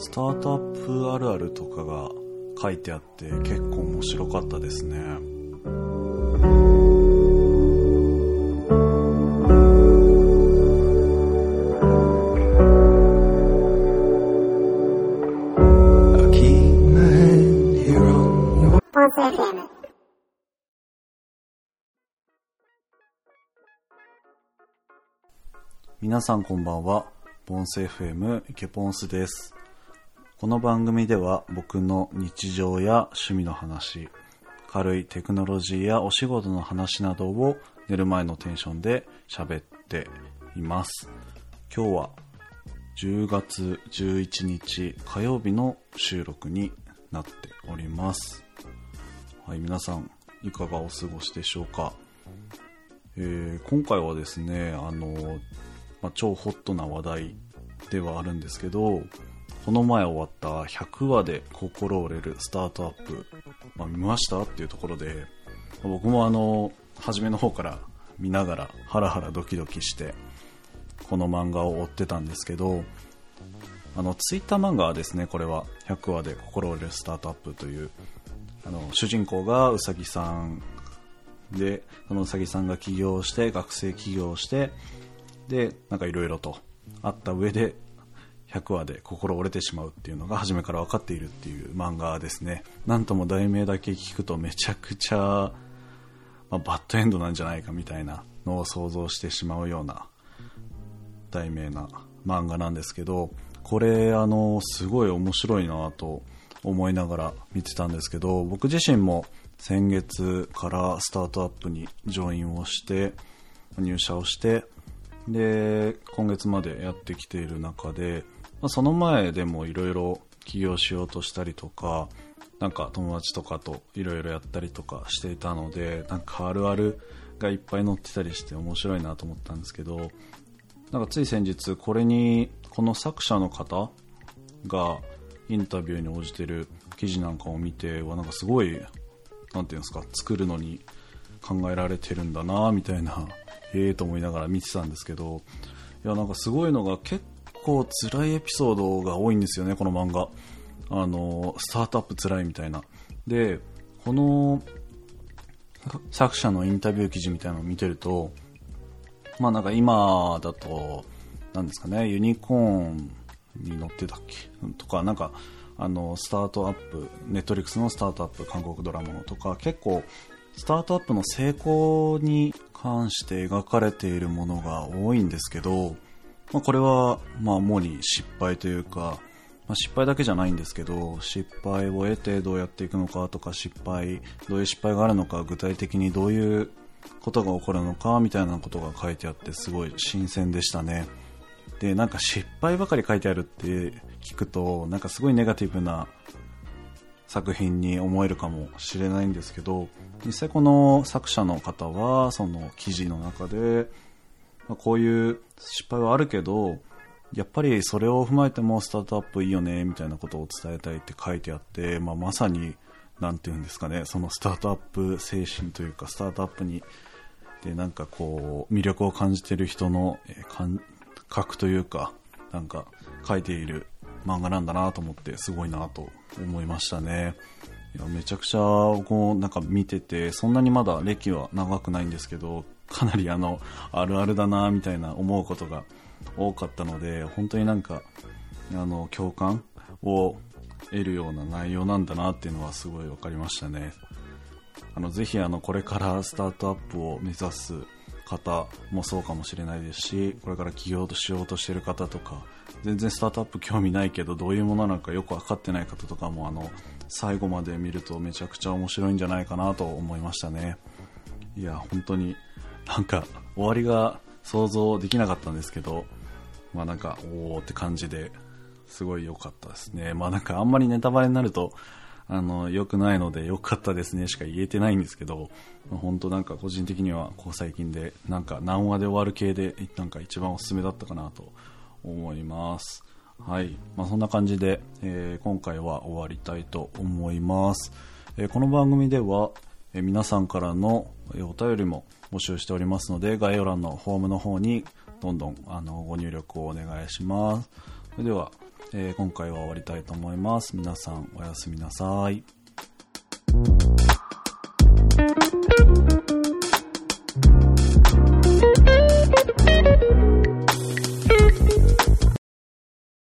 スタートアップあるあるとかが書いてあって結構面白かったですね。皆さんこんばんは。ボンス FM イケポンスです。この番組では僕の日常や趣味の話、軽いテクノロジーやお仕事の話などを寝る前のテンションで喋っています。今日は10月11日火曜日の収録になっております。はい、皆さんいかがお過ごしでしょうか？えー、今回はですね、あの、まあ、超ホットな話題ではあるんですけど、この前終わった100話で心折れるスタートアップ、まあ、見ましたっていうところで、僕もあの、初めの方から見ながらハラハラドキドキして、この漫画を追ってたんですけど、あの、ツイッター漫画はですね、これは100話で心折れるスタートアップという、あの、主人公がうさぎさんで、そのうさぎさんが起業して、学生起業して、で、なんかいろいろとあった上で、100話で心折れてしまうっていうのが初めから分かっているっていう漫画ですね。なんとも題名だけ聞くとめちゃくちゃ、まあ、バッドエンドなんじゃないかみたいなのを想像してしまうような題名な漫画なんですけど、これあの、すごい面白いなと思いながら見てたんですけど、僕自身も先月からスタートアップにジョインをして、入社をして、で、今月までやってきている中で、まあ、その前でもいろいろ起業しようとしたりとか、なんか友達とかといろいろやったりとかしていたので、なんかあるあるがいっぱい載ってたりして面白いなと思ったんですけど、なんかつい先日これに、この作者の方がインタビューに応じてる記事なんかを見て、はなんかすごい、なんていうんですか、作るのに考えられてるんだなみたいなええと思いながら見てたんですけど、いや、なんかすごいのが結構辛いエピソードが多いんですよね、この漫画。あの、スタートアップ辛いみたいな。で、この作者のインタビュー記事みたいなのを見てると、まあなんか今だと、なんですかね、ユニコーンに乗ってたっけ？とか、なんか、あの、スタートアップ、ネットリックスのスタートアップ、韓国ドラマのとか、結構、スタートアップの成功に関して描かれているものが多いんですけど、まあ、これは、まあ、主に失敗というか、まあ、失敗だけじゃないんですけど、失敗を得てどうやっていくのかとか、失敗、どういう失敗があるのか、具体的にどういうことが起こるのか、みたいなことが書いてあって、すごい新鮮でしたね。で、なんか失敗ばかり書いてあるって聞くと、なんかすごいネガティブな作品に思えるかもしれないんですけど、実際この作者の方は、その記事の中で、まあ、こういう失敗はあるけど、やっぱりそれを踏まえてもスタートアップいいよね、みたいなことを伝えたいって書いてあって、まあ、まさに、なんて言うんですかね、そのスタートアップ精神というか、スタートアップに、で、なんかこう、魅力を感じてる人の感覚というか、なんか書いている漫画なんだなと思って、すごいなと思いましたね。やめちゃくちゃこうなんか見ててそんなにまだ歴は長くないんですけどかなりあのあるあるだなみたいな思うことが多かったので本当になんかあの共感を得るような内容なんだなっていうのはすごい分かりましたね。あのぜひあのこれからスタートアップを目指す方もそうかもしれないですしこれから起業としようとしてる方とか全然スタートアップ興味ないけどどういうものなのかよく分かってない方とかもあの最後まで見るとめちゃくちゃ面白いんじゃないかなと思いましたね。いや本当になんか終わりが想像できなかったんですけどまあなんかおおって感じですごい良かったですね。まあなんかあんまりネタバレになるとあの良くないので良かったですねしか言えてないんですけど本当なんか個人的にはこう最近でなんか何話で終わる系でなんか一番おすすめだったかなと思います。はい。まあ、そんな感じで、えー、今回は終わりたいと思います。えー、この番組では、えー、皆さんからのお便りも募集しておりますので、概要欄のフォームの方にどんどんあのご入力をお願いします。それでは、え今回は終わりたいと思います。皆さんおやすみなさい。